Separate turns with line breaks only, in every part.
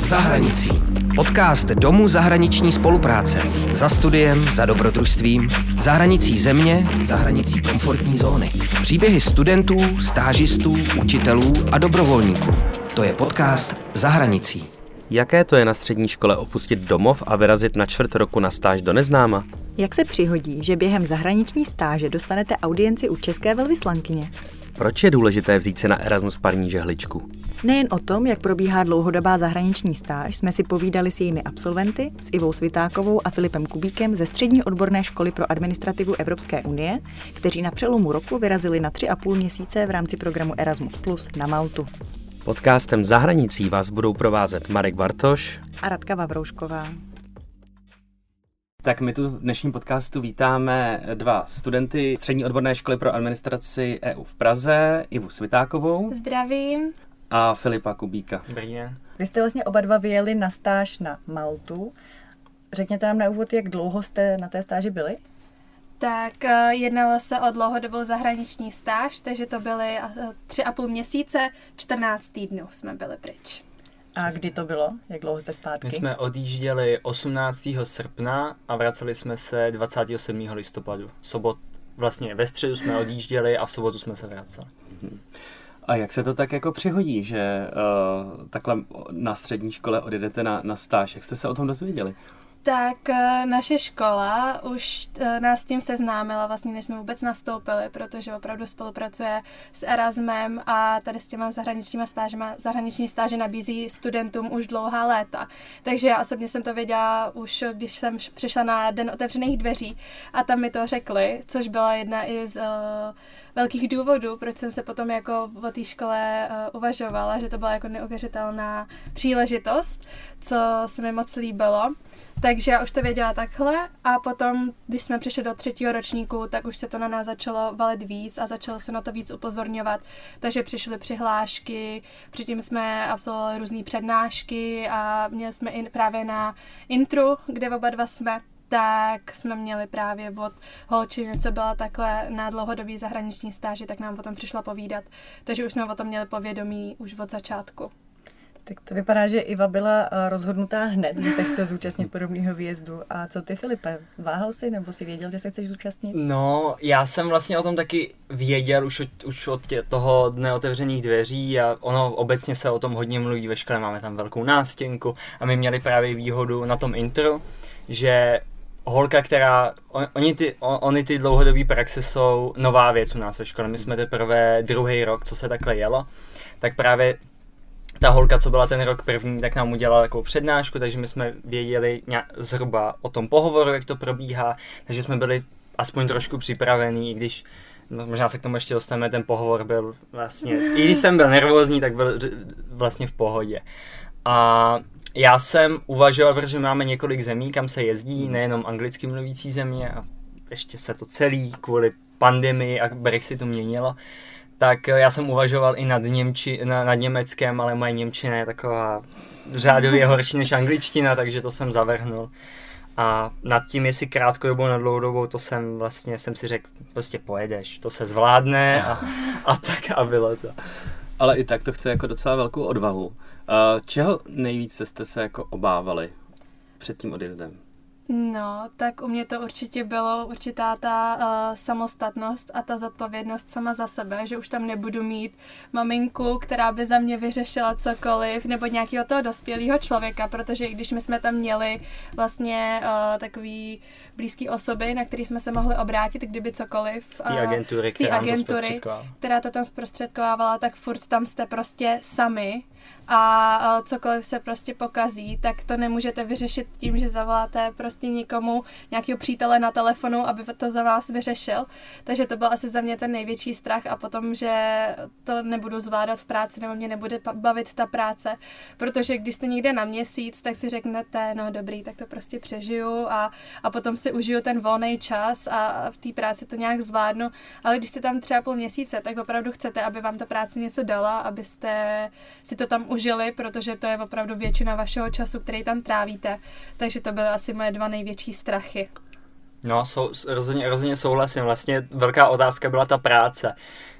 Za hranicí. Podcast Domu zahraniční spolupráce. Za studiem, za dobrodružstvím, za hranicí země, za hranicí komfortní zóny. Příběhy studentů, stážistů, učitelů a dobrovolníků. To je podcast Za hranicí.
Jaké to je na střední škole opustit domov a vyrazit na čtvrt roku na stáž do neznáma?
Jak se přihodí, že během zahraniční stáže dostanete audienci u české velvyslankyně?
Proč je důležité vzít se na Erasmus parní žehličku?
Nejen o tom, jak probíhá dlouhodobá zahraniční stáž, jsme si povídali s jejími absolventy, s Ivou Svitákovou a Filipem Kubíkem ze Střední odborné školy pro administrativu Evropské unie, kteří na přelomu roku vyrazili na tři a půl měsíce v rámci programu Erasmus Plus na Maltu.
Podcastem Zahranicí vás budou provázet Marek Bartoš
a Radka Vavroušková.
Tak my tu v dnešním podcastu vítáme dva studenty Střední odborné školy pro administraci EU v Praze, Ivu Svitákovou.
Zdravím.
A Filipa Kubíka.
Dobrý den.
Vy jste vlastně oba dva vyjeli na stáž na Maltu. Řekněte nám na úvod, jak dlouho jste na té stáži byli?
Tak eh, jednalo se o dlouhodobou zahraniční stáž, takže to byly eh, tři a půl měsíce, 14 týdnů jsme byli pryč.
A kdy to bylo? Jak dlouho jste zpátky?
My jsme odjížděli 18. srpna a vraceli jsme se 27. listopadu. Sobot, vlastně ve středu jsme odjížděli a v sobotu jsme se vraceli.
A jak se to tak jako přihodí, že uh, takhle na střední škole odjedete na, na stáž? Jak jste se o tom dozvěděli?
Tak eh, naše škola už eh, nás s tím seznámila, vlastně než jsme vůbec nastoupili, protože opravdu spolupracuje s Erasmem a tady s těma zahraničníma stážema, zahraniční stáže nabízí studentům už dlouhá léta. Takže já osobně jsem to věděla už, když jsem přišla na Den otevřených dveří a tam mi to řekli, což byla jedna i z uh, velkých důvodů, proč jsem se potom jako o té škole uh, uvažovala, že to byla jako neuvěřitelná příležitost, co se mi moc líbilo. Takže já už to věděla takhle a potom, když jsme přišli do třetího ročníku, tak už se to na nás začalo valit víc a začalo se na to víc upozorňovat. Takže přišly přihlášky, předtím jsme absolvovali různé přednášky a měli jsme i právě na intru, kde oba dva jsme, tak jsme měli právě od holčiny, co byla takhle na dlouhodobý zahraniční stáži, tak nám potom přišla povídat. Takže už jsme o tom měli povědomí už od začátku.
Tak to vypadá, že Iva byla eh, rozhodnutá hned, že se chce zúčastnit podobného výjezdu. A co ty, Filipe? Váhal jsi nebo si věděl, že se chceš zúčastnit?
No, já jsem vlastně o tom taky věděl už od, už od tě, toho dne otevřených dveří a ono obecně se o tom hodně mluví ve škole, máme tam velkou nástěnku a my měli právě výhodu na tom intro, že holka, která, on, oni ty, on, oni ty dlouhodobé praxe jsou nová věc u nás ve škole, my jsme teprve druhý rok, co se takhle jelo, tak právě ta holka, co byla ten rok první, tak nám udělala takovou přednášku, takže my jsme věděli nějak zhruba o tom pohovoru, jak to probíhá, takže jsme byli aspoň trošku připravení, i když no, možná se k tomu ještě dostaneme, ten pohovor byl vlastně, i když jsem byl nervózní, tak byl vlastně v pohodě. A já jsem uvažoval, protože máme několik zemí, kam se jezdí, nejenom anglicky mluvící země a ještě se to celý kvůli pandemii a Brexitu měnilo, tak eh, já jsem uvažoval i nad, Němči, na, nad německém, ale moje Němčina je taková řádově horší než angličtina, takže to jsem zavrhnul. A nad tím, jestli krátkodobou na dlouhodobou, to jsem vlastně, jsem si řekl, prostě pojedeš, to se zvládne a, a tak a bylo to.
Ale i tak to chce jako docela velkou odvahu. Čeho nejvíce jste se jako obávali před tím odjezdem?
No, tak u mě to určitě bylo určitá ta uh, samostatnost a ta zodpovědnost sama za sebe, že už tam nebudu mít maminku, která by za mě vyřešila cokoliv, nebo nějakého toho dospělého člověka, protože i když my jsme tam měli vlastně uh, takový blízký osoby, na který jsme se mohli obrátit, kdyby cokoliv.
Z té agentury,
z té agentury to která to tam zprostředkovávala, tak furt tam jste prostě sami a cokoliv se prostě pokazí, tak to nemůžete vyřešit tím, že zavoláte prostě někomu, nějakého přítele na telefonu, aby to za vás vyřešil. Takže to byl asi za mě ten největší strach a potom, že to nebudu zvládat v práci nebo mě nebude bavit ta práce, protože když jste někde na měsíc, tak si řeknete, no dobrý, tak to prostě přežiju a, a potom si užiju ten volný čas a v té práci to nějak zvládnu, ale když jste tam třeba půl měsíce, tak opravdu chcete, aby vám ta práce něco dala, abyste si to tam užili, protože to je opravdu většina vašeho času, který tam trávíte. Takže to byly asi moje dva největší strachy.
No, sou, rozhodně, rozhodně souhlasím. Vlastně velká otázka byla ta práce.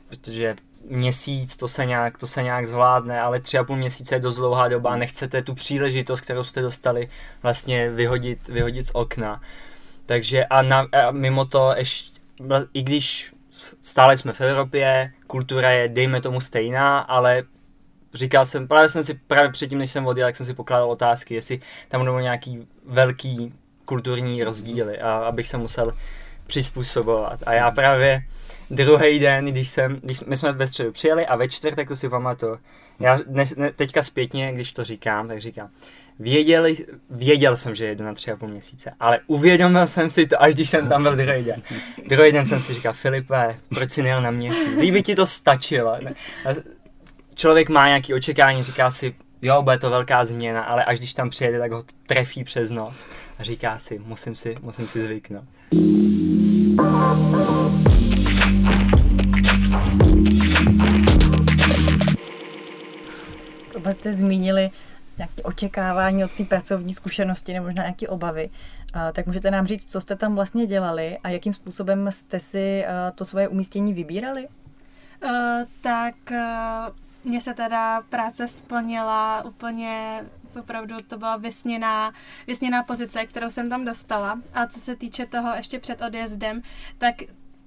protože měsíc to se nějak, to se nějak zvládne, ale tři a půl měsíce je dost dlouhá doba a nechcete tu příležitost, kterou jste dostali, vlastně vyhodit, vyhodit z okna. Takže a, na, a mimo to ještě, i když stále jsme v Evropě, kultura je, dejme tomu, stejná, ale říkal jsem, právě jsem si, právě předtím, než jsem odjel, jak jsem si pokládal otázky, jestli tam budou nějaký velký kulturní rozdíly a abych se musel přizpůsobovat. A já právě druhý den, když jsem, když my jsme ve středu přijeli a ve čtvrtek to si pamatuju, já ne, ne, teďka zpětně, když to říkám, tak říkám, věděl, věděl jsem, že jedu na tři a půl měsíce, ale uvědomil jsem si to, až když jsem tam byl druhý den. Druhý den jsem si říkal, Filipe, proč jsi nejel na měsíc? Kdyby ti to stačilo. Člověk má nějaký očekávání, říká si, jo, bude to velká změna, ale až když tam přijede, tak ho trefí přes nos a říká si, musím si, musím si zvyknout.
Oba jste zmínili nějaké očekávání od té pracovní zkušenosti nebo možná nějaké obavy. Tak můžete nám říct, co jste tam vlastně dělali a jakým způsobem jste si to svoje umístění vybírali?
Uh, tak uh, mně se teda práce splnila úplně opravdu to byla vysněná, vysněná pozice, kterou jsem tam dostala. A co se týče toho ještě před odjezdem, tak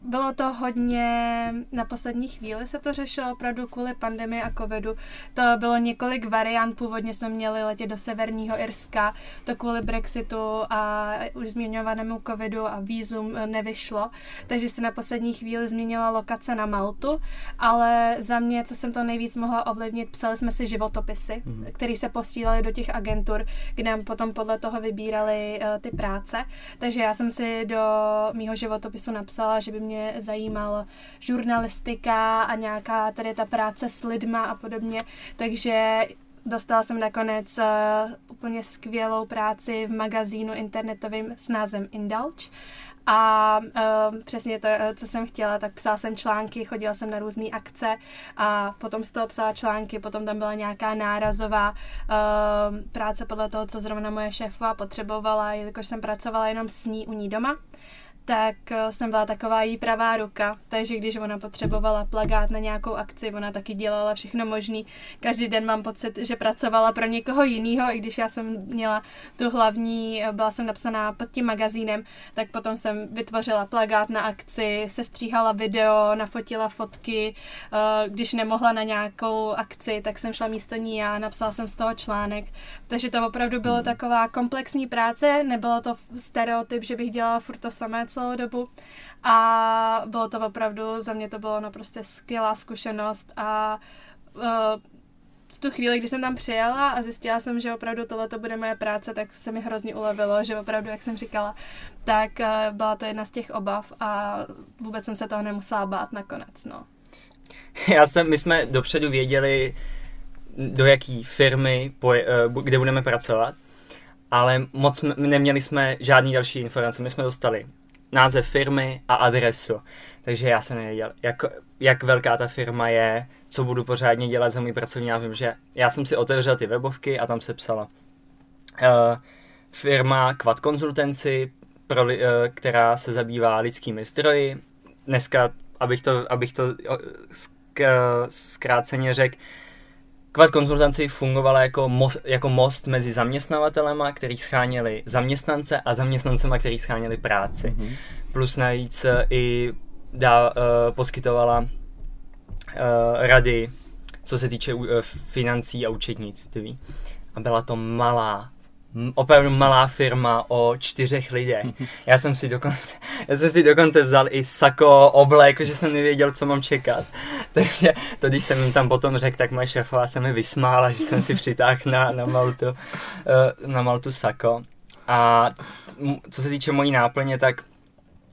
bylo to hodně, na poslední chvíli se to řešilo opravdu kvůli pandemii a covidu. To bylo několik variant, původně jsme měli letět do severního Irska, to kvůli Brexitu a už zmiňovanému covidu a vízum nevyšlo, takže se na poslední chvíli změnila lokace na Maltu, ale za mě, co jsem to nejvíc mohla ovlivnit, psali jsme si životopisy, mm-hmm. které se posílali do těch agentur, kde nám potom podle toho vybírali uh, ty práce, takže já jsem si do mýho životopisu napsala, že by mě mě zajímal žurnalistika a nějaká tady ta práce s lidma a podobně, takže dostala jsem nakonec uh, úplně skvělou práci v magazínu internetovým s názvem Indulge. A uh, přesně to, eh, co jsem chtěla, tak psala jsem články, chodila jsem na různé akce a potom z toho psala články, potom tam byla nějaká nárazová uh, práce podle toho, co zrovna moje šéfova potřebovala, jelikož jsem pracovala jenom s ní u ní doma tak eh, jsem byla taková jí pravá ruka, takže když ona potřebovala plagát na nějakou akci, ona taky dělala všechno možný. Každý den mám pocit, že pracovala pro někoho jiného, i když já jsem měla tu hlavní, eh, byla jsem napsaná pod tím magazínem, tak potom jsem vytvořila plagát na akci, sestříhala video, nafotila fotky, eh, když nemohla na nějakou akci, tak jsem šla místo ní a napsala jsem z toho článek. Takže to opravdu bylo hmm. taková komplexní práce, nebylo to stereotyp, že bych dělala furt to samé, celou dobu a bylo to opravdu, za mě to bylo naprosto skvělá zkušenost a uh, v tu chvíli, kdy jsem tam přijela a zjistila jsem, že opravdu tohle to bude moje práce, tak se mi hrozně ulevilo, že opravdu, jak jsem říkala, tak uh, byla to jedna z těch obav a vůbec jsem se toho nemusela bát nakonec, no.
Já jsem, my jsme dopředu věděli, do jaký firmy, poje, uh, kde budeme pracovat, ale moc neměli jsme žádný další informace. My jsme dostali název firmy a adresu. Takže já jsem nevěděl, jak, jak velká ta firma je, co budu pořádně dělat za můj pracovní. Já vím, že já jsem si otevřel ty webovky a tam se psala uh, firma Quad Konzultanci, pro, uh, která se zabývá lidskými zdroji. Dneska, abych to, abych to uh, zkráceně řekl, Kvad konzultanci fungovala jako, most, jako most mezi zaměstnavatelema, který scháněli zaměstnance a zaměstnancema, který scháněli práci. Mm-hmm. Plus navíc eh, i dá, uh, poskytovala uh, rady, co se týče uh, financí a účetnictví. A byla to malá opravdu malá firma o čtyřech lidech. Já jsem si dokonce, já jsem si dokonce vzal i sako, oblek, že jsem nevěděl, co mám čekat. Takže to, když jsem jim tam potom řekl, tak moje šéfová se mi vysmála, že jsem si přitáhl na, na, Maltu, eh, na Maltu sako. A co se týče mojí náplně, tak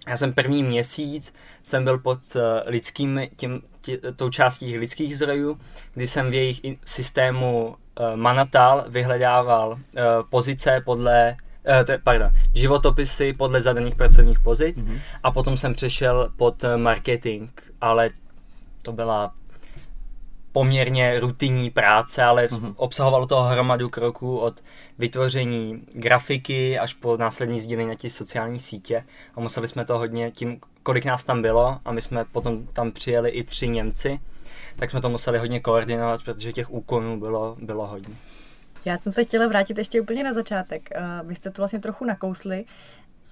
já jsem první měsíc jsem byl pod eh, lidským, tím, tě, tou částí lidských zdrojů, kdy jsem v jejich systému Manatal vyhledával uh, pozice podle uh, pardon, životopisy podle zadaných pracovních pozic mm-hmm. a potom jsem přešel pod marketing, ale to byla poměrně rutinní práce, ale mm-hmm. obsahovalo to hromadu kroků od vytvoření grafiky až po následní sdílení na ty sociální sítě a museli jsme to hodně tím kolik nás tam bylo a my jsme potom tam přijeli i tři Němci, tak jsme to museli hodně koordinovat, protože těch úkonů bylo, bylo hodně.
Já jsem se chtěla vrátit ještě úplně na začátek. Eh, vy jste to vlastně trochu nakousli.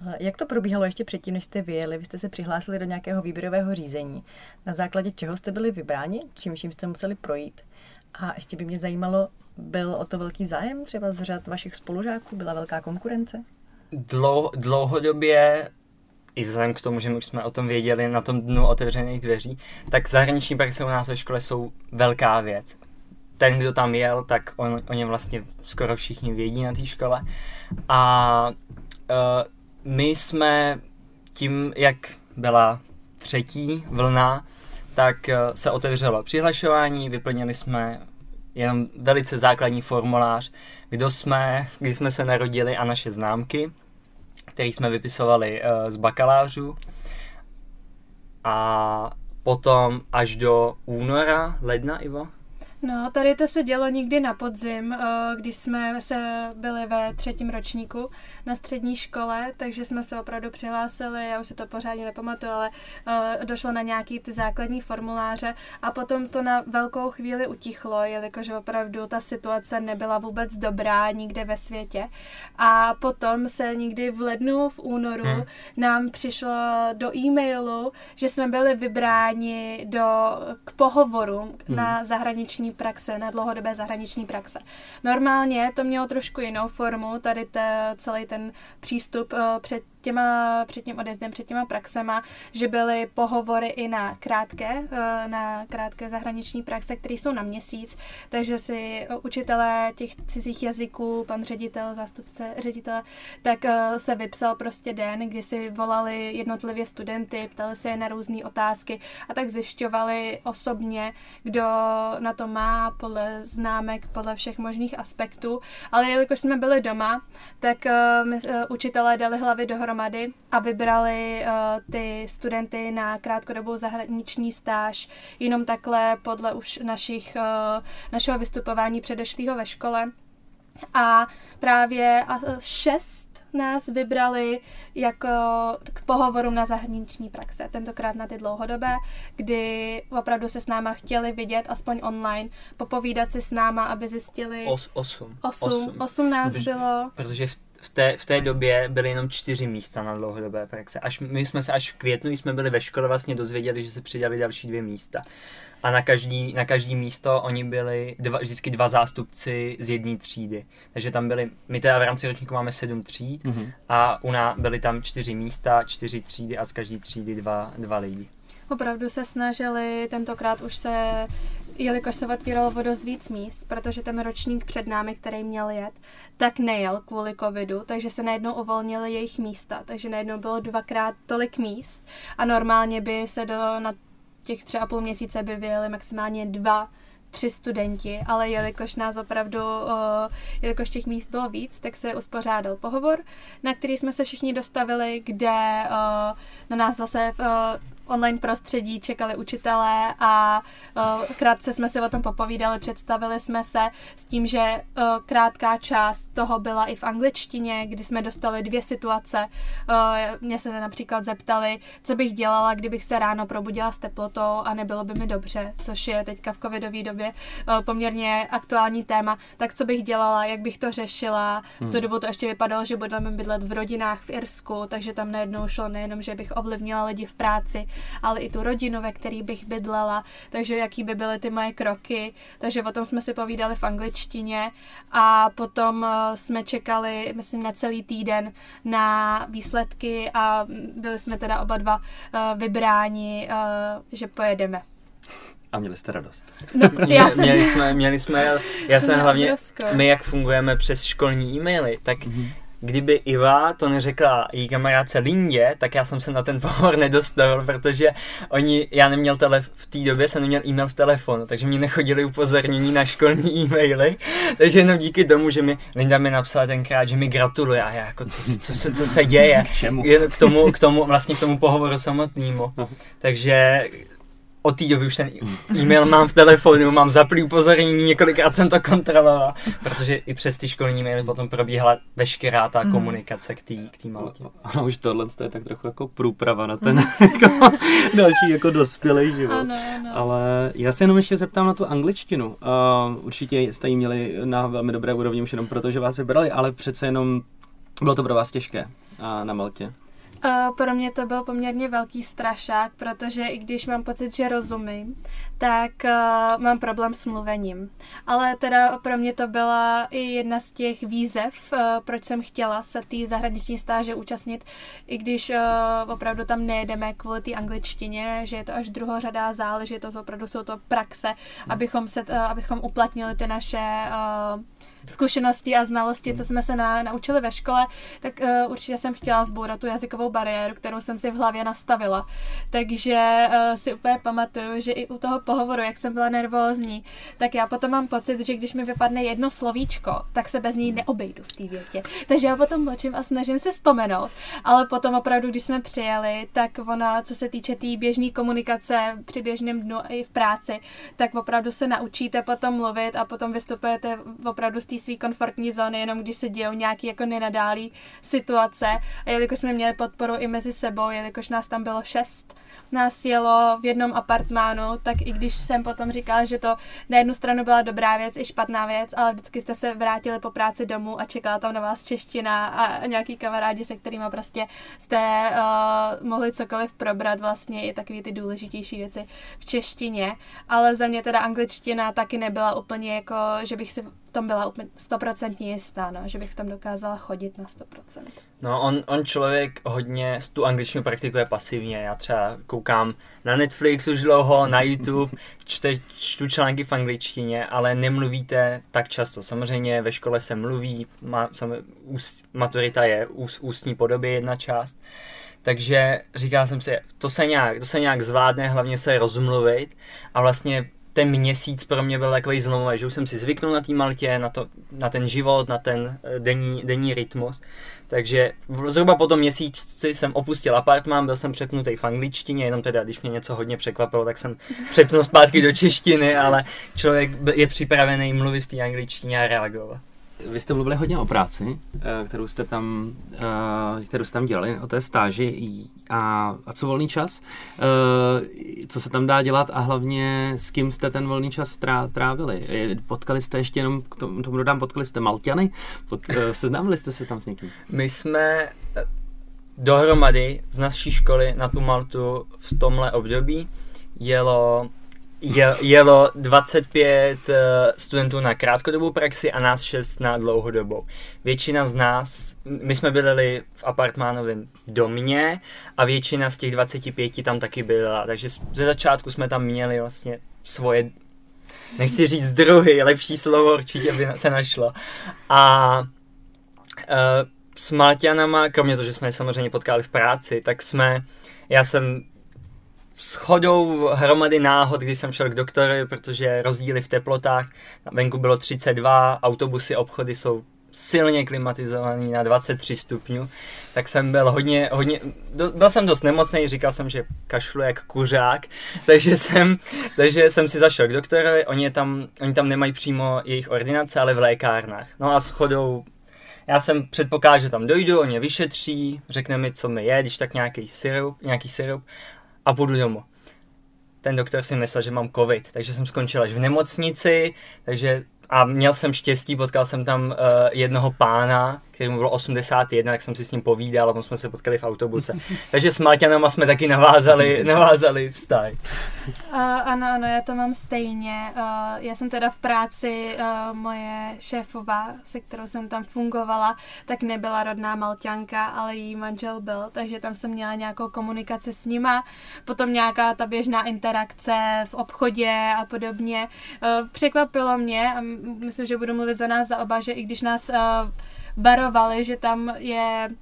Eh, Jak to probíhalo ještě předtím, než jste vyjeli? Vy jste se přihlásili do nějakého výběrového řízení. Na základě čeho jste byli vybráni? Čím vším jste museli projít? A ještě by mě zajímalo, byl o to velký zájem třeba z řad vašich spolužáků? Byla velká konkurence?
Dlou, dlouhodobě i vzhledem k tomu, že my už jsme o tom věděli na tom dnu otevřených dveří, tak zahraniční praxe u nás ve škole jsou velká věc. Ten, kdo tam jel, tak on, o něm vlastně skoro všichni vědí na té škole. A uh, my jsme tím, jak byla třetí vlna, tak uh, se otevřelo přihlašování, vyplnili jsme jenom velice základní formulář, kdo jsme, kdy jsme se narodili a naše známky který jsme vypisovali uh, z bakalářů. A potom až do února, ledna, Ivo?
No, tady to se dělo někdy na podzim, eh, když jsme se byli ve třetím ročníku na střední škole, takže jsme se opravdu přihlásili, já už si to pořádně nepamatuju, ale eh, došlo na nějaký ty základní formuláře a potom to na velkou chvíli utichlo, jelikož opravdu ta situace nebyla vůbec dobrá nikde ve světě. A potom se někdy v lednu, v únoru hmm. nám přišlo do e-mailu, že jsme byli vybráni do, k pohovoru hmm. na zahraniční zahraniční praxe, na dlouhodobé zahraniční praxe. Normálně to mělo trošku jinou formu, tady te, celý ten přístup uh, před těma, před tím odjezdem, před těma praxema, že byly pohovory i na krátké, eh, na krátké zahraniční praxe, které jsou na měsíc, takže si učitelé těch cizích jazyků, pan ředitel, zástupce ředitele, tak eh, se vypsal prostě den, kdy si volali jednotlivě studenty, ptali se je na různé otázky a tak zjišťovali osobně, kdo na to má, podle známek, podle všech možných aspektů, ale jelikož jsme byli doma, tak eh, my, učitelé dali hlavy dohromady dohromady a vybrali uh, ty studenty na krátkodobou zahraniční stáž jenom takhle podle už našich, uh, našeho vystupování předešlého ve škole. A právě šest nás vybrali jako k pohovorům na zahraniční praxe, tentokrát na ty dlouhodobé, kdy opravdu se s náma chtěli vidět, aspoň online, popovídat si s náma, aby zjistili...
Os, osm.
Osm. Osm, osm nás
protože,
bylo.
Protože v v té, v té době byly jenom čtyři místa na dlouhodobé praxe. Až, my jsme se až v květnu, když jsme byli ve škole, vlastně dozvěděli, že se přidali další dvě místa. A na každý, na každý místo oni byli dva, vždycky dva zástupci z jedné třídy. Takže tam byli, my teda v rámci ročníku máme sedm tříd mm-hmm. a u nás byly tam čtyři místa, čtyři třídy a z každé třídy dva, dva lidi.
Opravdu se snažili, tentokrát už se jelikož se otvíralo o dost víc míst, protože ten ročník před námi, který měl jet, tak nejel kvůli covidu, takže se najednou uvolnily jejich místa, takže najednou bylo dvakrát tolik míst a normálně by se do, na těch tři a půl měsíce by vyjeli maximálně dva tři studenti, ale jelikož nás opravdu, uh, jelikož těch míst bylo víc, tak se uspořádal pohovor, na který jsme se všichni dostavili, kde uh, na nás zase uh, online prostředí čekali učitelé a uh, krátce jsme si o tom popovídali, představili jsme se s tím, že uh, krátká část toho byla i v angličtině, kdy jsme dostali dvě situace. Uh, mě se například zeptali, co bych dělala, kdybych se ráno probudila s teplotou a nebylo by mi dobře, což je teďka v covidové době poměrně aktuální téma, tak co bych dělala, jak bych to řešila. V tu hmm. dobu to ještě vypadalo, že budeme bydlet v rodinách v Irsku, takže tam najednou šlo nejenom, že bych ovlivnila lidi v práci, ale i tu rodinu, ve který bych bydlela, takže jaký by byly ty moje kroky, takže o tom jsme si povídali v angličtině. A potom eh, jsme čekali, myslím, na celý týden na výsledky a byli jsme teda oba dva eh, vybráni, eh, že pojedeme.
A měli jste radost.
No, já jsem...
měli jsme, měli jsme, já jsem hlavně, my jak fungujeme přes školní e-maily, tak mm-hmm kdyby Iva to neřekla její kamarádce Lindě, tak já jsem se na ten pohovor nedostal, protože oni, já neměl tele, v té době jsem neměl e-mail v telefonu, takže mi nechodili upozornění na školní e-maily, takže jenom díky tomu, že mi Linda mi napsala tenkrát, že mi gratuluje a já jako, co, co, co, co se děje,
k, čemu?
k tomu, k tomu, vlastně k tomu pohovoru samotnému. No. Takže od té doby už ten e-mail mám v telefonu, mám zaplý upozornění, několikrát jsem to kontroloval, protože i přes ty školní maily potom probíhala veškerá ta mm. komunikace k té k Maltě.
Ono už tohle je tak trochu jako průprava na ten mm. jako, další jako dospělý život.
Ano, ano.
Ale já se jenom ještě zeptám na tu angličtinu. Uh, určitě jste ji měli na velmi dobré úrovni už jenom proto, že vás vybrali, ale přece jenom bylo to pro vás těžké uh, na Maltě.
Uh, pro mě to byl poměrně velký strašák, protože i když mám pocit, že rozumím, tak uh, mám problém s mluvením. Ale teda pro mě to byla i jedna z těch výzev, uh, proč jsem chtěla se té zahraniční stáže účastnit, i když uh, opravdu tam nejedeme kvůli té angličtině, že je to až druhořadá záležitost, opravdu jsou to praxe, abychom, se, uh, abychom uplatnili ty naše uh, zkušenosti a znalosti, co jsme se na, naučili ve škole, tak uh, určitě jsem chtěla zbourat tu jazykovou bariéru, kterou jsem si v hlavě nastavila. Takže uh, si úplně pamatuju, že i u toho pohovoru, jak jsem byla nervózní, tak já potom mám pocit, že když mi vypadne jedno slovíčko, tak se bez ní neobejdu v té větě. Takže já potom mlčím a snažím se vzpomenout. Ale potom opravdu, když jsme přijeli, tak ona, co se týče té tý běžné komunikace při běžném dnu i v práci, tak opravdu se naučíte potom mluvit a potom vystupujete opravdu z té své komfortní zóny, jenom když se dějou nějaké jako nenadálý situace. A jelikož jsme měli podporu i mezi sebou, jelikož nás tam bylo šest, nás jelo v jednom apartmánu, tak i když jsem potom říkala, že to na jednu stranu byla dobrá věc i špatná věc, ale vždycky jste se vrátili po práci domů a čekala tam na vás čeština a nějaký kamarádi, se kterými prostě jste uh, mohli cokoliv probrat vlastně i takové ty důležitější věci v češtině. Ale za mě teda angličtina taky nebyla úplně jako, že bych si tom byla úplně stoprocentně jistá, no, že bych v tom dokázala chodit na 100%.
No, on, on člověk hodně tu angličtinu praktikuje pasivně. Já třeba koukám na Netflix už dlouho, na YouTube, čte, čtu články v angličtině, ale nemluvíte tak často. Samozřejmě ve škole se mluví, má, sam, úst, maturita je úst, ústní podobě jedna část. Takže říkal jsem si, to se nějak, to se nějak zvládne, hlavně se rozmluvit a vlastně ten měsíc pro mě byl takový zlomový, že už jsem si zvyknul na té Maltě, na, to, na ten život, na ten eh, denní, denní rytmus. Takže zhruba po tom měsíci jsem opustil apartmán, byl jsem přepnutý v angličtině, jenom teda, když mě něco hodně překvapilo, tak jsem přepnul zpátky do češtiny, ale člověk je připravený mluvit v té angličtině a reagovat.
Vy jste mluvili hodně o práci, eh, kterou jste tam, eh, kterou jste tam dělali, o té stáži a, a co volný čas, eh, co se tam dá dělat a hlavně s kým jste ten volný čas trávili. Potkali jste ještě jenom, k tomu, tomu dodám, potkali jste Malťany, Pot, seznámili jste se tam s někým?
My jsme dohromady z naší školy na tu Maltu v tomhle období jelo je, jelo 25 uh, eh, studentů na krátkodobou praxi a nás 6 na dlouhodobou. Většina z nás, my jsme byli v apartmánovém domě a většina z těch 25 tam taky byla, takže ze začátku jsme tam měli vlastně svoje, nechci říct druhy, lepší slovo určitě by se našlo. A uh, s Malťanama, kromě toho, že jsme je samozřejmě potkali v práci, tak jsme, já jsem shodou hromady náhod, když jsem šel k doktorovi, protože rozdíly v teplotách, venku bylo 32, autobusy, obchody jsou silně klimatizovaný na 23 stupňů, tak jsem byl hodně, hodně, do, byl jsem dost nemocný, říkal jsem, že kašlu jak kuřák, takže jsem, takže jsem si zašel k doktorovi, oni tam, oni tam nemají přímo jejich ordinace, ale v lékárnách. No a shodou já jsem předpokládal, že tam dojdu, oni vyšetří, řekne mi, co mi je, když tak nějaký syrup, nějaký syrup a půjdu domů. Ten doktor si myslel, že mám covid, takže jsem skončil až v nemocnici, takže a měl jsem štěstí, potkal jsem tam uh, jednoho pána, který mu bylo 81, tak jsem si s ním povídal a potom jsme se potkali v autobuse. Takže s Malťanama jsme taky navázali, navázali vztah.
Uh, ano, ano, já to mám stejně. Uh, já jsem teda v práci, uh, moje šéfová, se kterou jsem tam fungovala, tak nebyla rodná Malťanka, ale její manžel byl, takže tam jsem měla nějakou komunikaci s nima, potom nějaká ta běžná interakce v obchodě a podobně. Uh, překvapilo mě, a myslím, že budu mluvit za nás za oba, že i když nás uh, varovali, že tam je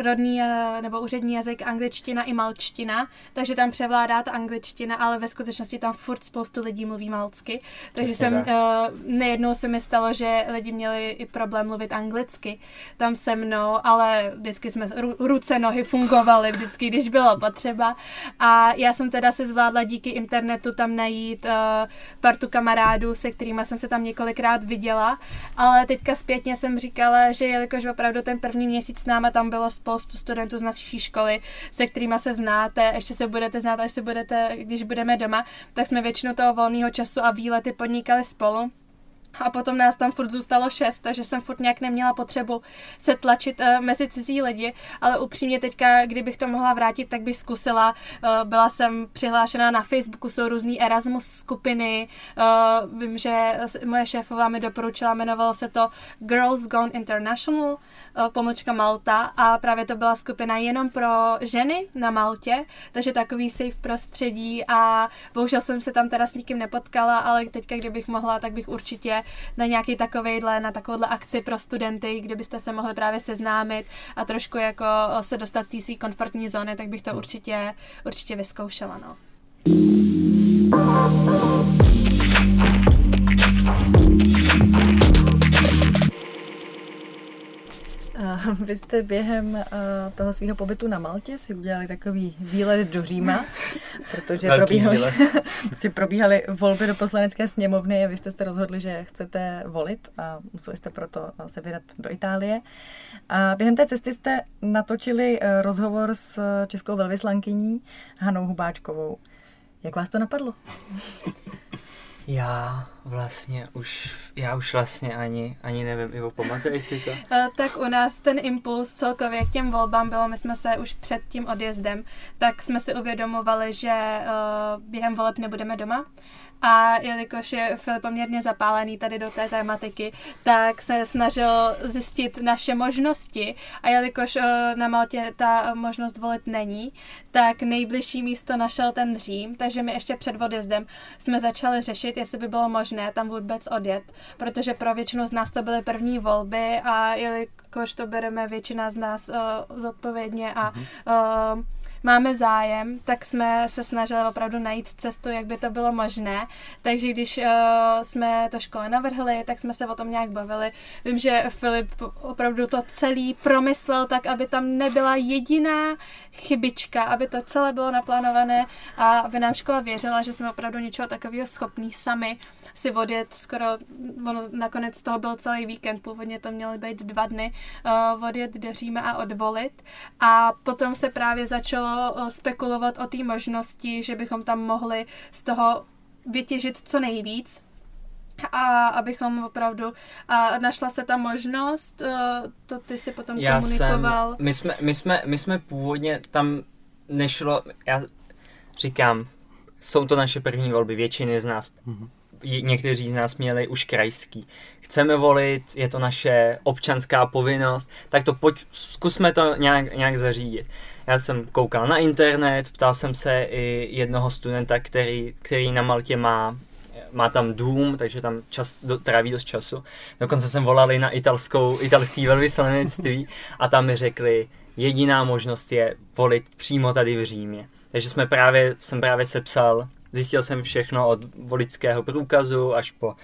rodný eh, nebo úřední jazyk angličtina i malčtina, takže tam převládá ta angličtina, ale ve skutečnosti tam furt spoustu lidí mluví malcky. Takže
Přesně
jsem,
tak.
uh, nejednou se mi stalo, že lidi měli i problém mluvit anglicky tam se mnou, ale vždycky jsme, ru, ruce, nohy fungovaly vždycky, když bylo potřeba. A já jsem teda si zvládla díky internetu tam najít uh, partu kamarádů, se kterými jsem se tam několikrát viděla, ale teďka zpětně jsem říkala, že jelikož opravdu ten první měsíc s náma tam bylo spoustu studentů z naší školy, se kterými se znáte, ještě se budete znát, až se budete, když budeme doma, tak jsme většinu toho volného času a výlety podnikali spolu. A potom nás tam furt zůstalo šest, takže jsem furt nějak neměla potřebu se tlačit uh, mezi cizí lidi, ale upřímně teďka, kdybych to mohla vrátit, tak bych zkusila. Uh, byla jsem přihlášena na Facebooku, jsou různý Erasmus skupiny, uh, vím, že moje šéfová mi doporučila, jmenovalo se to Girls Gone International, uh, Malta a právě to byla skupina jenom pro ženy na Maltě, takže takový safe prostředí a bohužel jsem se tam teda s nikým nepotkala, ale teďka, kdybych mohla, tak bych určitě na nějaký takovejhle, na takovouhle akci pro studenty, kde byste se mohli právě seznámit a trošku jako se dostat z té své komfortní zóny, tak bych to určitě, určitě vyzkoušela, no.
A Vy jste během eh, toho svého pobytu na Maltě si udělali takový výlet do Říma, protože probíhaly, probíhaly volby do poslanecké sněmovny a vy jste se rozhodli, že chcete volit a museli jste proto eh, se vydat do Itálie. A během té cesty jste natočili eh, rozhovor s českou velvyslankyní Hanou Hubáčkovou. Jak vás to napadlo?
Já vlastně už, já už vlastně ani, ani nevím, Ivo, pamatuješ si to?
Eh, Tak u nás ten impuls celkově k těm volbám bylo, my jsme se už před tím odjezdem, tak jsme si uvědomovali, že eh, během voleb nebudeme doma. A jelikož je Filip poměrně zapálený tady do té tématiky, tak se snažil zjistit naše možnosti. A jelikož eh, na Maltě ta možnost volit není, tak nejbližší místo našel ten Řím, takže my ještě před odjezdem jsme začali řešit, jestli by bylo možné tam vůbec odjet, protože pro většinu z nás to byly první volby a jelikož to bereme většina z nás uh, zodpovědně a uh, máme zájem, tak jsme se snažili opravdu najít cestu, jak by to bylo možné. Takže když uh, jsme to škole navrhli, tak jsme se o tom nějak bavili. Vím, že Filip opravdu to celý promyslel tak, aby tam nebyla jediná chybička, aby to celé bylo naplánované a aby nám škola věřila, že jsme opravdu něčeho takového schopní sami si odjet skoro, ono nakonec toho byl celý víkend, původně to měly být dva dny, uh, odjet do Říma a odvolit. A potom se právě začalo uh, spekulovat o té možnosti, že bychom tam mohli z toho vytěžit co nejvíc, a abychom opravdu, a našla se ta možnost, uh, to ty si potom
Já jsem,
komunikoval.
my jsme, my, jsme, my jsme původně tam nešlo, já říkám, jsou to naše první volby, většiny z nás, je- někteří z nás měli už krajský. Chceme volit, je to naše občanská povinnost, tak to pojď, zkusme to nějak, nějak zařídit. Já jsem koukal na internet, ptal jsem se i jednoho studenta, který, který na Maltě má má tam dům, takže tam čas, do, tráví dost času. Dokonce jsem volal i na italskou, italský velvyslanectví a tam mi řekli, jediná možnost je volit přímo tady v Římě. Takže jsme právě, jsem právě sepsal, zjistil jsem všechno od voličského průkazu až po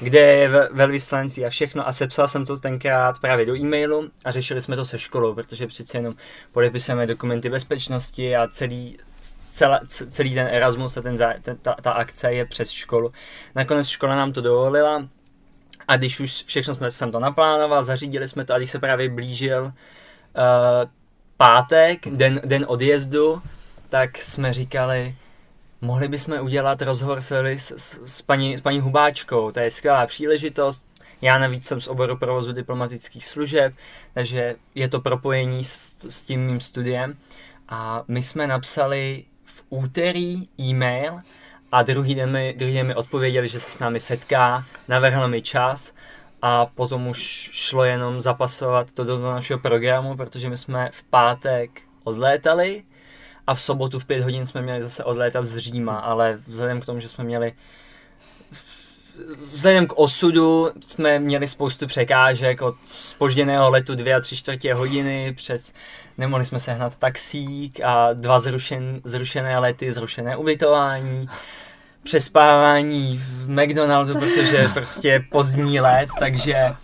kde je ve- velvyslanství a všechno a sepsal jsem to tenkrát právě do e-mailu a řešili jsme to se školou, protože přece jenom podepisujeme dokumenty bezpečnosti a celý, celá, celý ten Erasmus a ten, ta, ta akce je přes školu. Nakonec škola nám to dovolila a když už všechno jsme, jsem to naplánoval, zařídili jsme to a když se právě blížil uh, pátek, den, den odjezdu, tak jsme říkali, mohli bychom udělat rozhovor s, s, s, paní, s paní Hubáčkou, to je skvělá příležitost. Já navíc jsem z oboru provozu diplomatických služeb, takže je to propojení s, s tím mým studiem. A my jsme napsali v úterý e-mail a druhý den, mi, druhý den mi odpověděli, že se s námi setká, navrhl mi čas a potom už šlo jenom zapasovat to do toho našeho programu, protože my jsme v pátek odlétali a v sobotu v pět hodin jsme měli zase odlétat z Říma, ale vzhledem k tomu, že jsme měli vzhledem k osudu jsme měli spoustu překážek od spožděného letu dvě a tři čtvrtě hodiny přes nemohli jsme sehnat taxík a dva zrušen, zrušené lety, zrušené ubytování přespávání v McDonaldu, protože prostě pozdní let, takže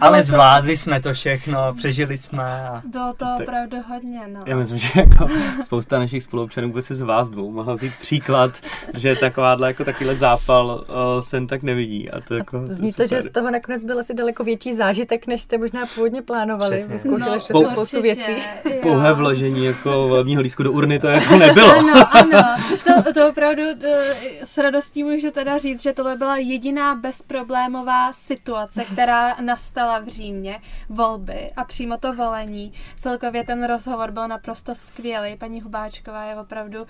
ale zvládli jsme to všechno, přežili jsme. A...
Bylo to opravdu hodně, no.
Já myslím, že jako spousta našich spoluobčanů by se z vás dvou mohla vzít příklad, že takováhle jako takovýhle zápal uh, sen tak nevidí. A to jako
Zní to, že z toho nakonec byl asi daleko větší zážitek, než jste možná původně plánovali. Vyzkoušeli no, jste spoustu věcí.
Pouhé vložení jako volebního lístku do urny to jako nebylo.
Ano, ano. To, to opravdu uh, s radostí můžu teda říct, že tohle byla jediná bezproblémová situace, která nastala v Římě, volby a přímo to volení. Celkově ten rozhovor byl naprosto skvělý. Paní Hubáčková je opravdu uh,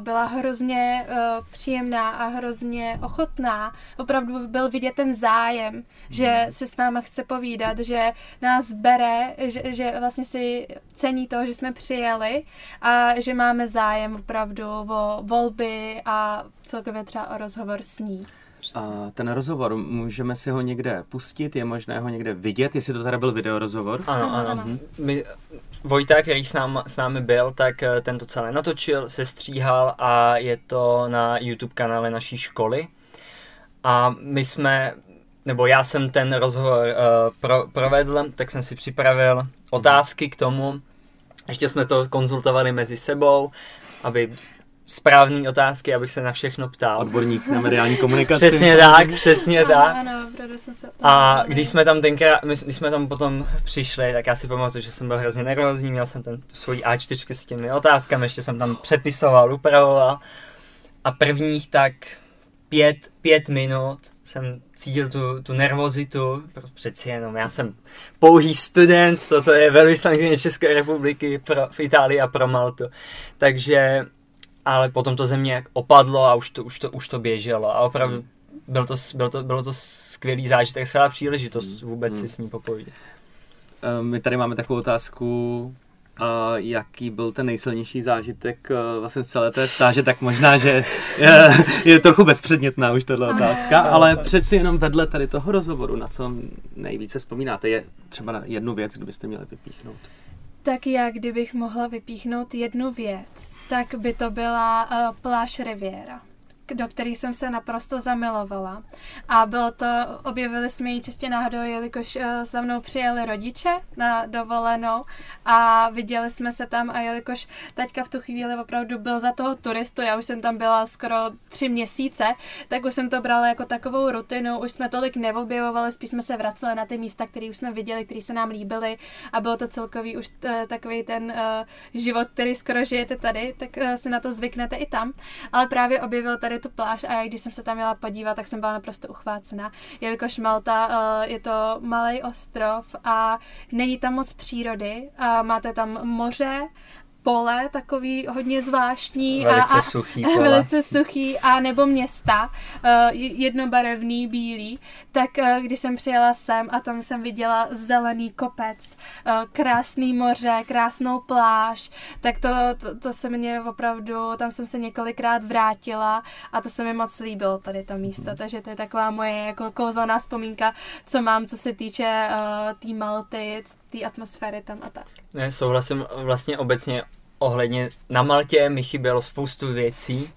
byla hrozně uh, příjemná a hrozně ochotná. Opravdu byl vidět ten zájem, že hmm. si s náma chce povídat, že nás bere, že, že vlastně si cení to, že jsme přijeli a že máme zájem opravdu o volby a celkově třeba o rozhovor s ní.
A ten rozhovor, můžeme si ho někde pustit, je možné ho někde vidět, jestli to teda byl videorozhovor?
Ano, ano. ano. My, Vojta, který s, nám, s námi byl, tak eh, ten to celé natočil, se stříhal a je to na YouTube kanále naší školy. A my jsme, nebo já jsem ten rozhovor uh, pro, provedl, tak jsem si připravil otázky k tomu. Ještě jsme to konzultovali mezi sebou, aby správné otázky, abych se na všechno ptal.
Odborník na mediální komunikaci.
Přesně tak, přesně tak.
Ano, ano, jsme se
A když jsme tam tenkrát, když jsme tam potom přišli, tak já si pamatuju, že jsem byl hrozně nervózní, měl jsem ten svůj A4 s těmi otázkami, ještě jsem tam přepisoval, upravoval. A prvních tak pět, pět minut jsem cítil tu, tu nervozitu, přeci jenom já jsem pouhý student, toto je velvyslankyně České republiky pro, v Itálii a pro Maltu. Takže ale potom to země jak opadlo a už to, už to, už to běželo a opravdu hmm. byl to, byl to, bylo to skvělý zážitek, skvělá příležitost hmm. vůbec hmm. si s ní popovídat.
Eh, my tady máme takovou otázku, a jaký byl ten nejsilnější zážitek eh, vlastně z celé té stáže, tak možná, že je, je trochu bezpředmětná už tato otázka, ale přeci jenom vedle tady toho rozhovoru, na co nejvíce vzpomínáte, je třeba na jednu věc, kdybyste měli vypíchnout.
Tak já, kdybych mohla vypíchnout jednu věc, tak by to byla uh, pláž Riviera do kterých jsem se naprosto zamilovala. A bylo to, objevili jsme ji čistě náhodou, jelikož uh, za mnou přijeli rodiče na dovolenou a viděli jsme se tam a jelikož teďka v tu chvíli opravdu byl za toho turistu, já už jsem tam byla skoro tři měsíce, tak už jsem to brala jako takovou rutinu, už jsme tolik neobjevovali, spíš jsme se vraceli na ty místa, které už jsme viděli, které se nám líbily a bylo to celkový už t- takový ten uh, život, který skoro žijete tady, tak si na to zvyknete i tam. Ale právě objevil tady tu pláž a když jsem se tam měla podívat, tak jsem byla naprosto uchvácená, jelikož Malta uh, je to malý ostrov a není tam moc přírody, a máte tam moře, pole, takový hodně zvláštní.
Velice a, a, suchý pole.
Velice suchý a nebo města, uh, jednobarevný, bílý. Tak uh, když jsem přijela sem a tam jsem viděla zelený kopec, uh, krásný moře, krásnou pláž, tak to, to, to se mě opravdu, tam jsem se několikrát vrátila a to se mi moc líbilo tady to místo, hmm. takže to je taková moje jako kouzelná vzpomínka, co mám, co se týče uh, té tý Malty, té atmosféry tam a tak.
Ne, souhlasím vlastně obecně ohledně na Maltě mi chybělo spoustu věcí.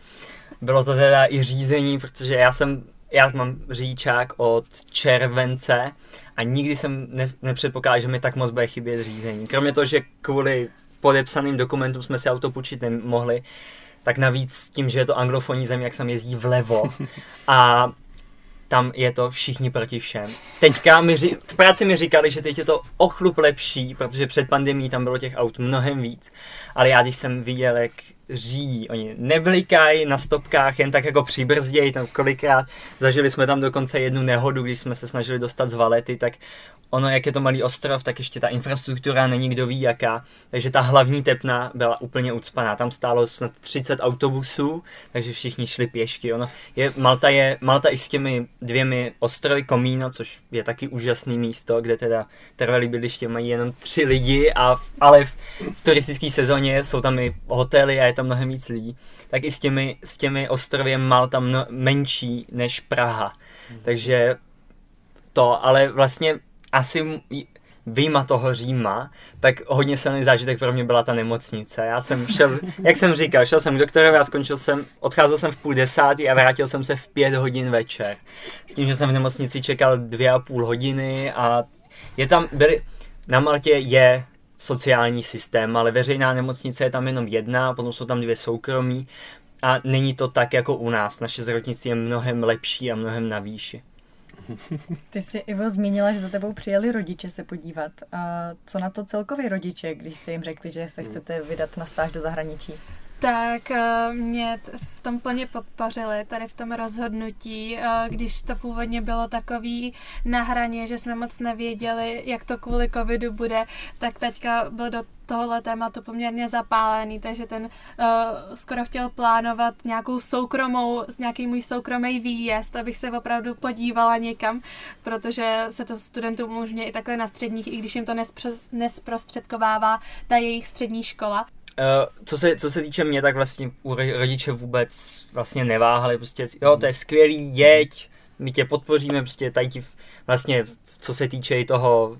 Bylo to teda i řízení, protože já jsem, já mám řidičák od července a nikdy jsem ne, nepředpokládal, že mi tak moc bude chybět řízení. Kromě toho, že kvůli podepsaným dokumentům jsme si auto půjčit nemohli, tak navíc tím, že je to anglofonní země, jak jsem jezdí vlevo a tam je to všichni proti všem. Teďka mi ři- v práci mi říkali, že teď je to o chlup lepší, protože před pandemí tam bylo těch aut mnohem víc, ale já když jsem viděl, jak řídí. Oni neblikají na stopkách, jen tak jako přibrzdějí tam kolikrát. Zažili jsme tam dokonce jednu nehodu, když jsme se snažili dostat z Valety, tak ono, jak je to malý ostrov, tak ještě ta infrastruktura není kdo ví jaká. Takže ta hlavní tepna byla úplně ucpaná. Tam stálo snad 30 autobusů, takže všichni šli pěšky. Ono je, Malta je, Malta i s těmi dvěmi ostrovy Komíno, což je taky úžasný místo, kde teda trvalý bydliště mají jenom tři lidi, a, ale v, v turistické sezóně jsou tam i hotely a je tam mnohem víc lidí, tak i s těmi, s těmi ostrovy je Malta mno, menší než Praha. Hmm. Takže to, ale vlastně asi výjima toho Říma, tak hodně silný zážitek pro mě byla ta nemocnice. Já jsem šel, jak jsem říkal, šel jsem k doktorovi a skončil jsem, odcházel jsem v půl desátý a vrátil jsem se v pět hodin večer. S tím, že jsem v nemocnici čekal dvě a půl hodiny a je tam, byly, na Maltě je sociální systém, ale veřejná nemocnice je tam jenom jedna, potom jsou tam dvě soukromí a není to tak jako u nás. Naše zdravotnictví je mnohem lepší a mnohem na výši.
Ty jsi, Ivo, zmínila, že za tebou přijeli rodiče se podívat. A co na to celkově rodiče, když jste jim řekli, že se chcete vydat na stáž do zahraničí?
tak eh, mě v tom plně podpořili, tady v tom rozhodnutí, eh, když to původně bylo takový na hraně, že jsme moc nevěděli, jak to kvůli covidu bude, tak teďka byl do tohohle tématu poměrně zapálený, takže ten uh, skoro chtěl plánovat nějakou soukromou, nějaký můj soukromý výjezd, abych se opravdu podívala někam, protože se to studentům umožňuje i takhle na středních, i když jim to nesprostředkovává ta jejich střední škola.
Uh, co, se, co se týče mě, tak vlastně u rodiče vůbec vlastně neváhali, prostě jo, to je skvělý, jeď, my tě podpoříme, prostě tady ti vlastně, co se týče i toho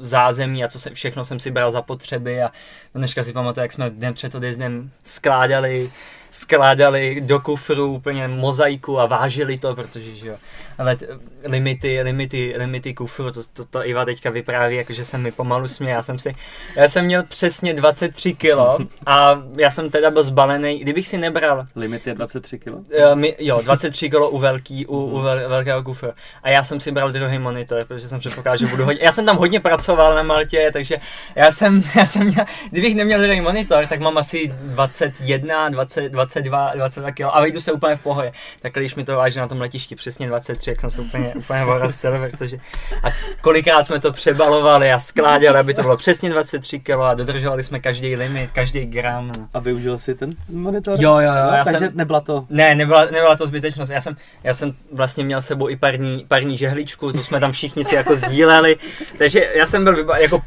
zázemí a co se, všechno jsem si bral za potřeby a dneška si pamatuju, jak jsme den před odjezdem skládali skládali do kufru úplně mozaiku a vážili to, protože že jo, ale limity, limity, limity kufru, to, to, to Iva teďka vypráví, jakože jsem mi pomalu směl, já jsem si, já jsem měl přesně 23 kilo a já jsem teda byl zbalený, kdybych si nebral.
Limit je 23 kilo?
Jo, mi, jo 23 kilo u velký, u, u vel, velkého kufru. A já jsem si bral druhý monitor, protože jsem předpokládal, že budu hodně, já jsem tam hodně pracoval na Maltě, takže já jsem, já jsem měl, kdybych neměl druhý monitor, tak mám asi 21, 20, 22, 22 kg a vejdu se úplně v pohodě. Tak když mi to váží na tom letišti přesně 23, jak jsem se úplně, úplně vorazil, protože a kolikrát jsme to přebalovali a skládali, aby to bylo přesně 23 kg a dodržovali jsme každý limit, každý gram.
A využil si ten monitor?
Jo, jo, jo. Já
takže
jsem,
nebyla to...
Ne, nebyla, nebyla to zbytečnost. Já jsem, já jsem vlastně měl sebou i parní, parní žehličku, tu jsme tam všichni si jako sdíleli, takže já jsem byl vyba, jako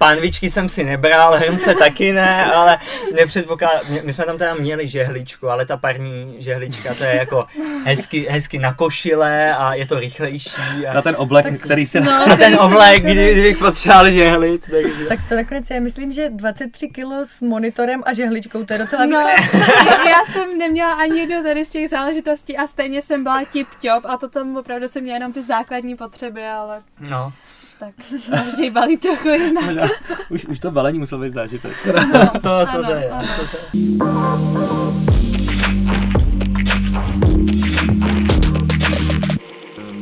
Pánvičky jsem si nebral, hrnce taky ne, ale nepředpokládám, my jsme tam teda měli žehličku, ale ta parní žehlička, to je jako hezky, hezky na košile a je to rychlejší. A...
Na ten oblek, tak, který si...
No, na ten oblek, kdy, kdybych potřeboval žehlit. Takže...
Tak to nakonec já myslím, že 23 kg s monitorem a žehličkou, to je docela
no, Já jsem neměla ani jednu tady z těch záležitostí a stejně jsem byla tip-top a to tam opravdu jsem měla jenom ty základní potřeby, ale...
No
tak každý balí trochu jinak. Možná,
už, už to balení muselo být zážitek.
to, to, to, to, je, to, to je.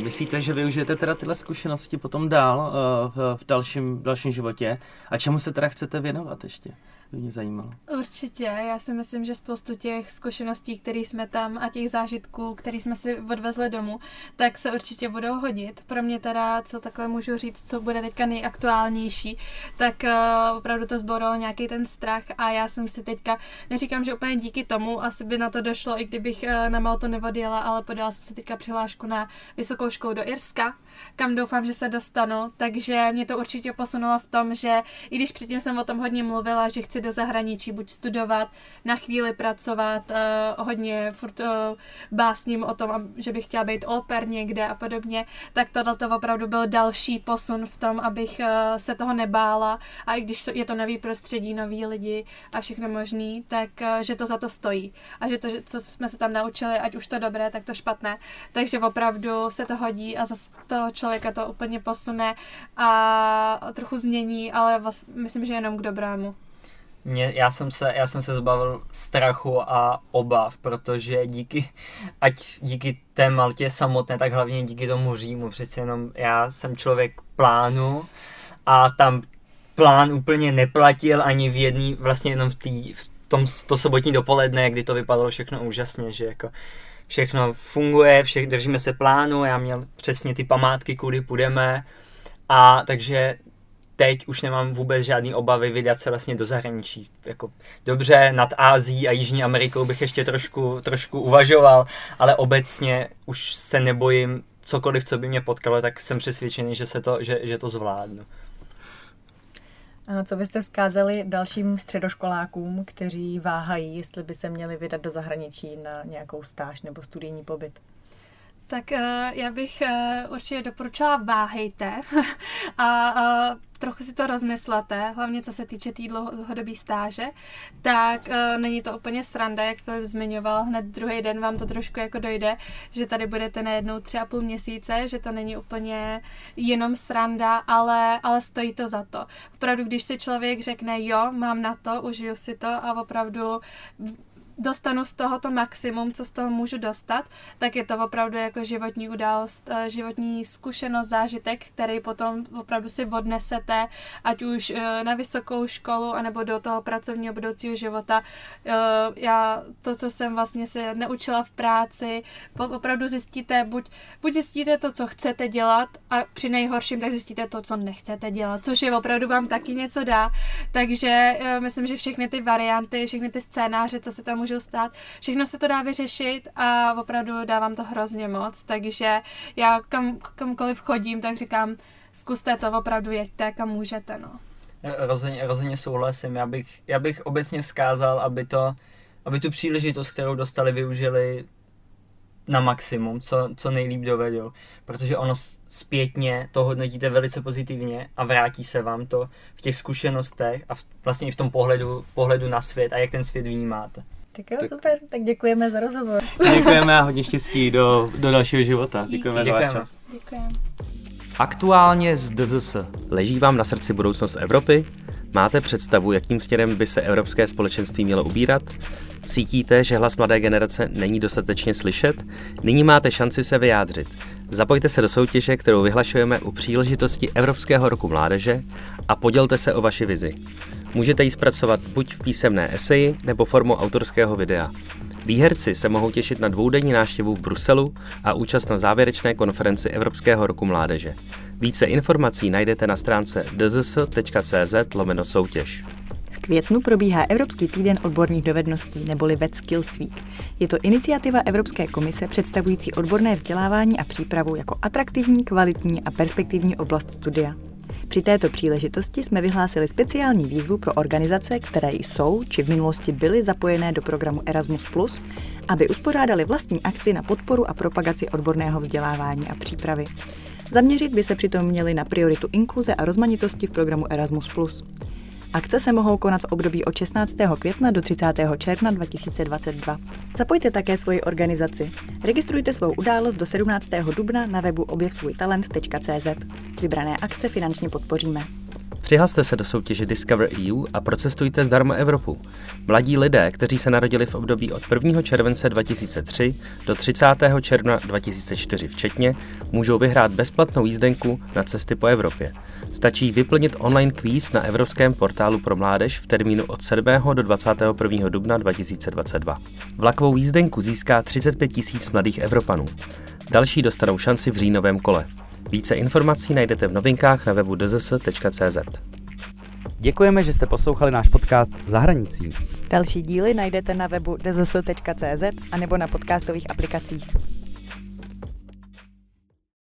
Myslíte, že využijete teda tyhle zkušenosti potom dál uh, v, v dalším, v dalším životě? A čemu se teda chcete věnovat ještě? By mě zajímalo.
Určitě, já si myslím, že spoustu těch zkušeností, které jsme tam a těch zážitků, které jsme si odvezli domů, tak se určitě budou hodit. Pro mě teda, co takhle můžu říct, co bude teďka nejaktuálnější, tak uh, opravdu to zborilo nějaký ten strach a já jsem si teďka, neříkám, že úplně díky tomu, asi by na to došlo, i kdybych uh, na Malto nevodila, ale podala jsem si teďka přihlášku na vysokou školu do Irska, kam doufám, že se dostanu, takže mě to určitě posunulo v tom, že i když předtím jsem o tom hodně mluvila, že chci do zahraničí buď studovat, na chvíli pracovat, uh, hodně furt uh, básním o tom, že bych chtěla být oper někde a podobně, tak tohle to opravdu byl další posun v tom, abych uh, se toho nebála. A i když je to nový prostředí, noví lidi a všechno možný, tak uh, že to za to stojí. A že to, co jsme se tam naučili, ať už to dobré, tak to špatné, takže opravdu se to hodí a zase toho člověka to úplně posune a trochu změní, ale vás, myslím, že jenom k dobrému.
Mě, já, jsem se, já jsem se zbavil strachu a obav, protože díky, ať díky té Maltě samotné, tak hlavně díky tomu Římu, přece jenom já jsem člověk plánu a tam plán úplně neplatil ani v jedný, vlastně jenom v, tý, v tom to sobotní dopoledne, kdy to vypadalo všechno úžasně, že jako všechno funguje, všech, držíme se plánu, já měl přesně ty památky, kudy půjdeme a takže teď už nemám vůbec žádný obavy vydat se vlastně do zahraničí. Jako, dobře, nad Ázií a Jižní Amerikou bych ještě trošku, trošku uvažoval, ale obecně už se nebojím cokoliv, co by mě potkalo, tak jsem přesvědčený, že, se to, že, že to zvládnu.
Co byste vzkázali dalším středoškolákům, kteří váhají, jestli by se měli vydat do zahraničí na nějakou stáž nebo studijní pobyt?
Tak uh, já bych uh, určitě doporučila váhejte a uh, trochu si to rozmyslete, hlavně co se týče té tý dlouhodobé stáže, tak uh, není to úplně sranda, jak Filip zmiňoval, hned druhý den vám to trošku jako dojde, že tady budete najednou tři a půl měsíce, že to není úplně jenom sranda, ale, ale stojí to za to. Opravdu, když si člověk řekne, jo, mám na to, užiju si to a opravdu dostanu z toho to maximum, co z toho můžu dostat, tak je to opravdu jako životní událost, eh, životní zkušenost, zážitek, který potom opravdu si odnesete, ať už eh, na vysokou školu, anebo do toho pracovního budoucího života. Eh, já to, co jsem vlastně se naučila v práci, opravdu zjistíte, buď, buď zjistíte to, co chcete dělat a při nejhorším tak zjistíte to, co nechcete dělat, což je opravdu vám taky něco dá. Takže myslím, že všechny ty varianty, všechny ty scénáře, co se tam můžou stát. Všechno se to dá vyřešit a opravdu dávám to hrozně moc, takže já kam, kamkoliv chodím, tak říkám, zkuste to, opravdu jeďte, kam můžete, no.
Rozhodně, rozhodně souhlasím, já bych, já bych obecně vzkázal, aby to, aby tu příležitost, kterou dostali, využili na maximum, co, co nejlíp dovedou, protože ono zpětně to hodnotíte velice pozitivně a vrátí se vám to v těch zkušenostech a v, vlastně i v tom pohledu, pohledu na svět a jak ten svět vnímáte.
Tak jo, tak. super, tak děkujeme za rozhovor.
Děkujeme a hodně štěstí do, do dalšího života. Děkujeme,
děkujeme.
za
Děkujeme.
Aktuálně z DZS. Leží vám na srdci budoucnost Evropy? Máte představu, jakým směrem by se evropské společenství mělo ubírat? Cítíte, že hlas mladé generace není dostatečně slyšet? Nyní máte šanci se vyjádřit. Zapojte se do soutěže, kterou vyhlašujeme u příležitosti Evropského roku mládeže a podělte se o vaši vizi. Můžete ji zpracovat buď v písemné eseji nebo formou autorského videa. Výherci se mohou těšit na dvoudenní návštěvu v Bruselu a účast na závěrečné konferenci Evropského roku mládeže. Více informací najdete na stránce dzs.cz lomeno soutěž.
V květnu probíhá Evropský týden odborných dovedností neboli Vet Skills Week. Je to iniciativa Evropské komise představující odborné vzdělávání a přípravu jako atraktivní, kvalitní a perspektivní oblast studia. Při této příležitosti jsme vyhlásili speciální výzvu pro organizace, které jsou či v minulosti byly zapojené do programu Erasmus+, aby uspořádali vlastní akci na podporu a propagaci odborného vzdělávání a přípravy. Zaměřit by se přitom měli na prioritu inkluze a rozmanitosti v programu Erasmus+. Akce se mohou konat v období od 16. května do 30. června 2022. Zapojte také svoji organizaci. Registrujte svou událost do 17. dubna na webu objevsvůjtalent.cz. Vybrané akce finančně podpoříme.
Přihlaste se do soutěže Discover EU a procestujte zdarma Evropu. Mladí lidé, kteří se narodili v období od 1. července 2003 do 30. června 2004 včetně, můžou vyhrát bezplatnou jízdenku na cesty po Evropě. Stačí vyplnit online kvíz na Evropském portálu pro mládež v termínu od 7. do 21. dubna 2022. Vlakovou jízdenku získá 35 tisíc mladých Evropanů. Další dostanou šanci v říjnovém kole. Více informací najdete v novinkách na webu dzs.cz.
Děkujeme, že jste poslouchali náš podcast v
Další díly najdete na webu dzs.cz a nebo na podcastových aplikacích.